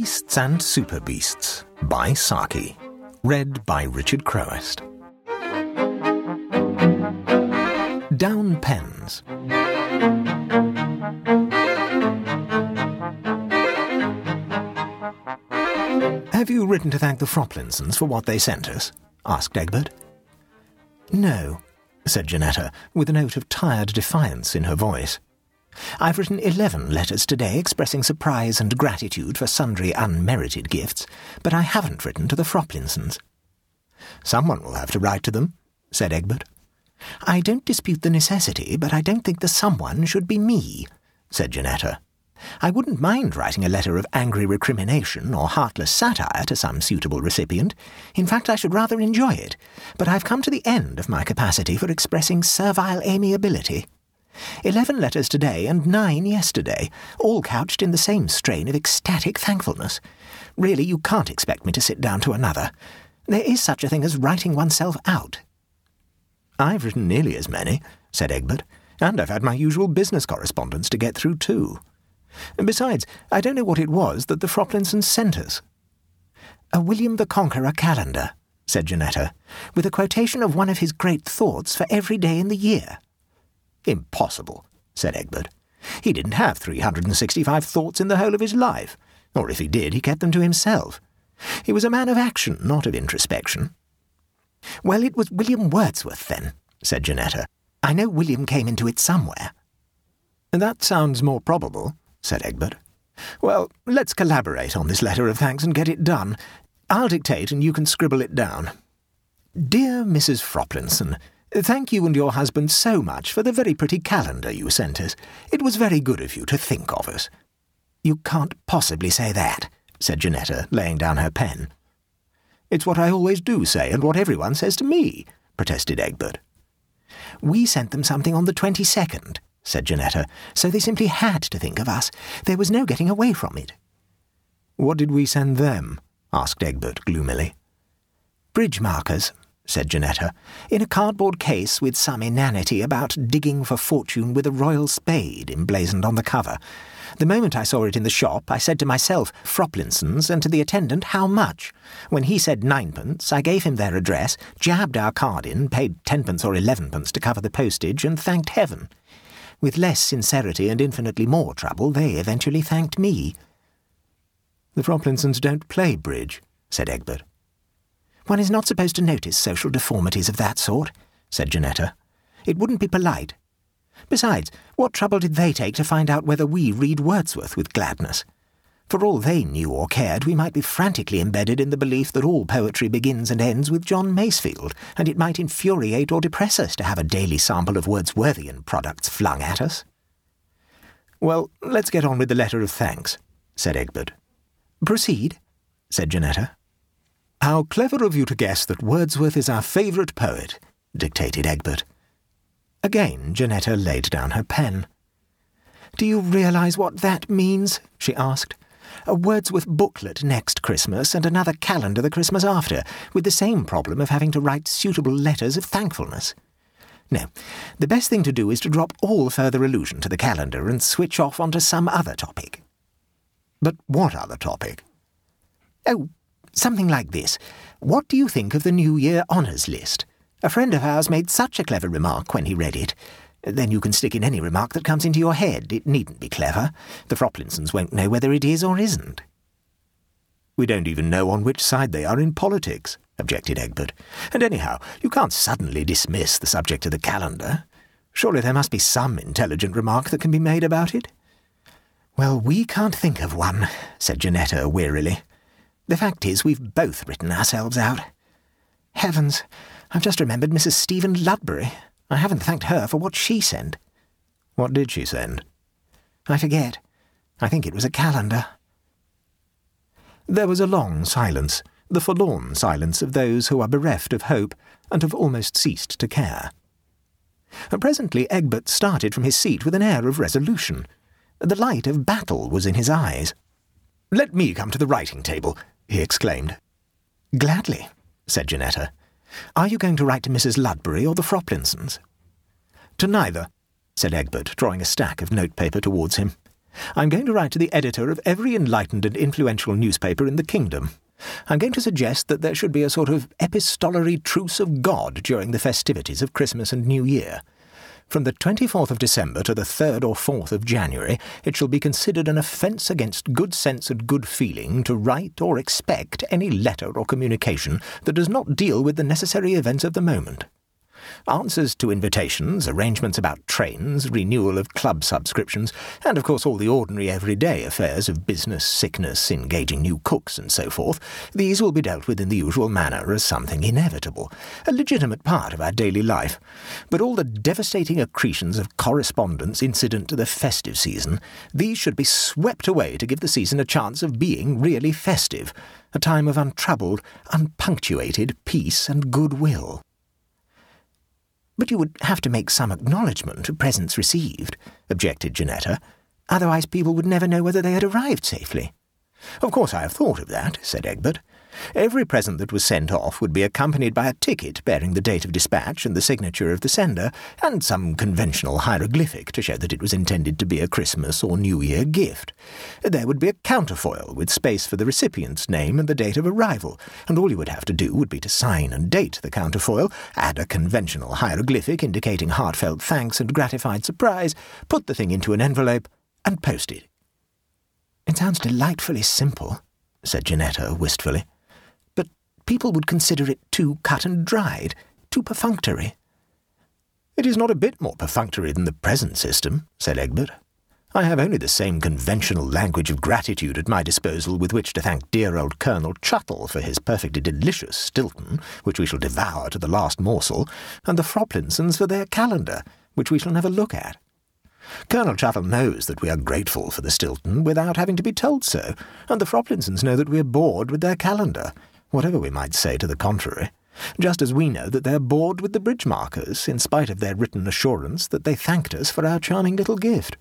Beasts and Super Beasts by Saki. Read by Richard Crowest. Down Pens. Have you written to thank the Froplinsons for what they sent us? asked Egbert. No, said Janetta, with a note of tired defiance in her voice. I've written eleven letters today expressing surprise and gratitude for sundry unmerited gifts, but I haven't written to the Froplinsons. Someone will have to write to them, said Egbert. I don't dispute the necessity, but I don't think the someone should be me, said Janetta. I wouldn't mind writing a letter of angry recrimination or heartless satire to some suitable recipient. In fact, I should rather enjoy it. But I've come to the end of my capacity for expressing servile amiability. Eleven letters today and nine yesterday, all couched in the same strain of ecstatic thankfulness. Really, you can't expect me to sit down to another. There is such a thing as writing oneself out. I've written nearly as many, said Egbert, and I've had my usual business correspondence to get through too. Besides, I don't know what it was that the Froplinsons sent us. A William the Conqueror calendar, said Janetta, with a quotation of one of his great thoughts for every day in the year. Impossible, said Egbert. He didn't have 365 thoughts in the whole of his life, or if he did, he kept them to himself. He was a man of action, not of introspection. Well, it was William Wordsworth, then, said Janetta. I know William came into it somewhere. That sounds more probable, said Egbert. Well, let's collaborate on this letter of thanks and get it done. I'll dictate and you can scribble it down. Dear Mrs. Froplinson, thank you and your husband so much for the very pretty calendar you sent us. It was very good of you to think of us. You can't possibly say that, said Janetta, laying down her pen. It's what I always do say, and what everyone says to me, protested Egbert. We sent them something on the twenty-second, said Janetta, so they simply had to think of us. There was no getting away from it. What did we send them? asked Egbert gloomily. Bridge markers, said Janetta, in a cardboard case with some inanity about digging for fortune with a royal spade emblazoned on the cover. The moment I saw it in the shop, I said to myself, Froplinsons, and to the attendant, how much? When he said ninepence, I gave him their address, jabbed our card in, paid tenpence or elevenpence to cover the postage, and thanked heaven. With less sincerity and infinitely more trouble, they eventually thanked me. The Froplinsons don't play bridge, said Egbert. One is not supposed to notice social deformities of that sort, said Janetta. It wouldn't be polite. Besides, what trouble did they take to find out whether we read Wordsworth with gladness? For all they knew or cared, we might be frantically embedded in the belief that all poetry begins and ends with John Masefield, and it might infuriate or depress us to have a daily sample of Wordsworthian products flung at us. Well, let's get on with the letter of thanks, said Egbert. Proceed, said Janetta. How clever of you to guess that Wordsworth is our favourite poet, dictated Egbert. Again, Janetta laid down her pen. Do you realise what that means? she asked. A Wordsworth booklet next Christmas and another calendar the Christmas after, with the same problem of having to write suitable letters of thankfulness. No, the best thing to do is to drop all further allusion to the calendar and switch off onto some other topic. But what other topic? Oh, something like this. What do you think of the New Year honours list? A friend of ours made such a clever remark when he read it. Then you can stick in any remark that comes into your head. It needn't be clever. The Froplinsons won't know whether it is or isn't. We don't even know on which side they are in politics, objected Egbert. And anyhow, you can't suddenly dismiss the subject of the calendar. Surely there must be some intelligent remark that can be made about it. Well, we can't think of one, said Janetta wearily. The fact is, we've both written ourselves out. Heavens, I've just remembered Mrs. Stephen Ludbury. I haven't thanked her for what she sent. What did she send? I forget. I think it was a calendar. There was a long silence, the forlorn silence of those who are bereft of hope and have almost ceased to care. Presently Egbert started from his seat with an air of resolution. The light of battle was in his eyes. Let me come to the writing table, he exclaimed. Gladly, said Janetta. Are you going to write to Mrs. Ludbury or the Froplinsons? To neither, said Egbert, drawing a stack of notepaper towards him. I'm going to write to the editor of every enlightened and influential newspaper in the kingdom. I'm going to suggest that there should be a sort of epistolary truce of God during the festivities of Christmas and New Year. From the 24th of December to the 3rd or 4th of January, it shall be considered an offence against good sense and good feeling to write or expect any letter or communication that does not deal with the necessary events of the moment answers to invitations, arrangements about trains, renewal of club subscriptions, and of course all the ordinary everyday affairs of business, sickness, engaging new cooks, and so forth, these will be dealt with in the usual manner as something inevitable, a legitimate part of our daily life. But all the devastating accretions of correspondence incident to the festive season, these should be swept away to give the season a chance of being really festive, a time of untroubled, unpunctuated peace and goodwill. But you would have to make some acknowledgment of presents received, objected Janetta. Otherwise people would never know whether they had arrived safely. Of course I have thought of that, said Egbert. Every present that was sent off would be accompanied by a ticket bearing the date of dispatch and the signature of the sender, and some conventional hieroglyphic to show that it was intended to be a Christmas or New Year gift. There would be a counterfoil with space for the recipient's name and the date of arrival, and all you would have to do would be to sign and date the counterfoil, add a conventional hieroglyphic indicating heartfelt thanks and gratified surprise, put the thing into an envelope, and post it. It sounds delightfully simple, said Janetta wistfully people would consider it too cut and dried, too perfunctory. It is not a bit more perfunctory than the present system, said Egbert. I have only the same conventional language of gratitude at my disposal with which to thank dear old Colonel Chuttle for his perfectly delicious Stilton, which we shall devour to the last morsel, and the Froplinsons for their calendar, which we shall never look at. Colonel Chuttle knows that we are grateful for the Stilton without having to be told so, and the Froplinsons know that we are bored with their calendar, whatever we might say to the contrary, just as we know that they're bored with the bridge markers, in spite of their written assurance that they thanked us for our charming little gift.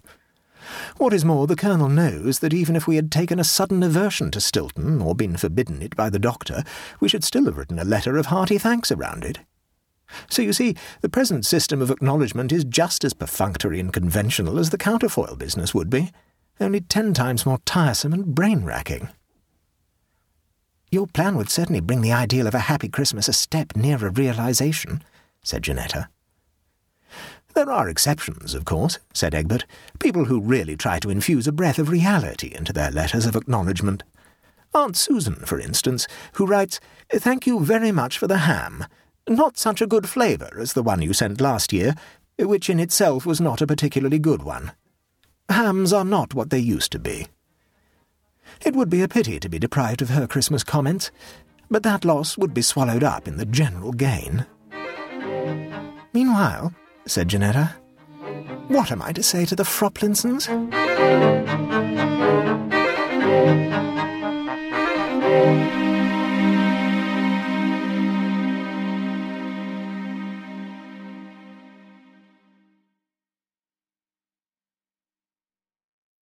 What is more, the Colonel knows that even if we had taken a sudden aversion to Stilton, or been forbidden it by the doctor, we should still have written a letter of hearty thanks around it. So you see, the present system of acknowledgment is just as perfunctory and conventional as the counterfoil business would be, only ten times more tiresome and brain-racking. Your plan would certainly bring the ideal of a happy Christmas a step nearer realization, said Janetta. There are exceptions, of course, said Egbert, people who really try to infuse a breath of reality into their letters of acknowledgment. Aunt Susan, for instance, who writes, Thank you very much for the ham. Not such a good flavour as the one you sent last year, which in itself was not a particularly good one. Hams are not what they used to be. It would be a pity to be deprived of her Christmas comments, but that loss would be swallowed up in the general gain. Meanwhile, said Janetta, what am I to say to the Froplinsons?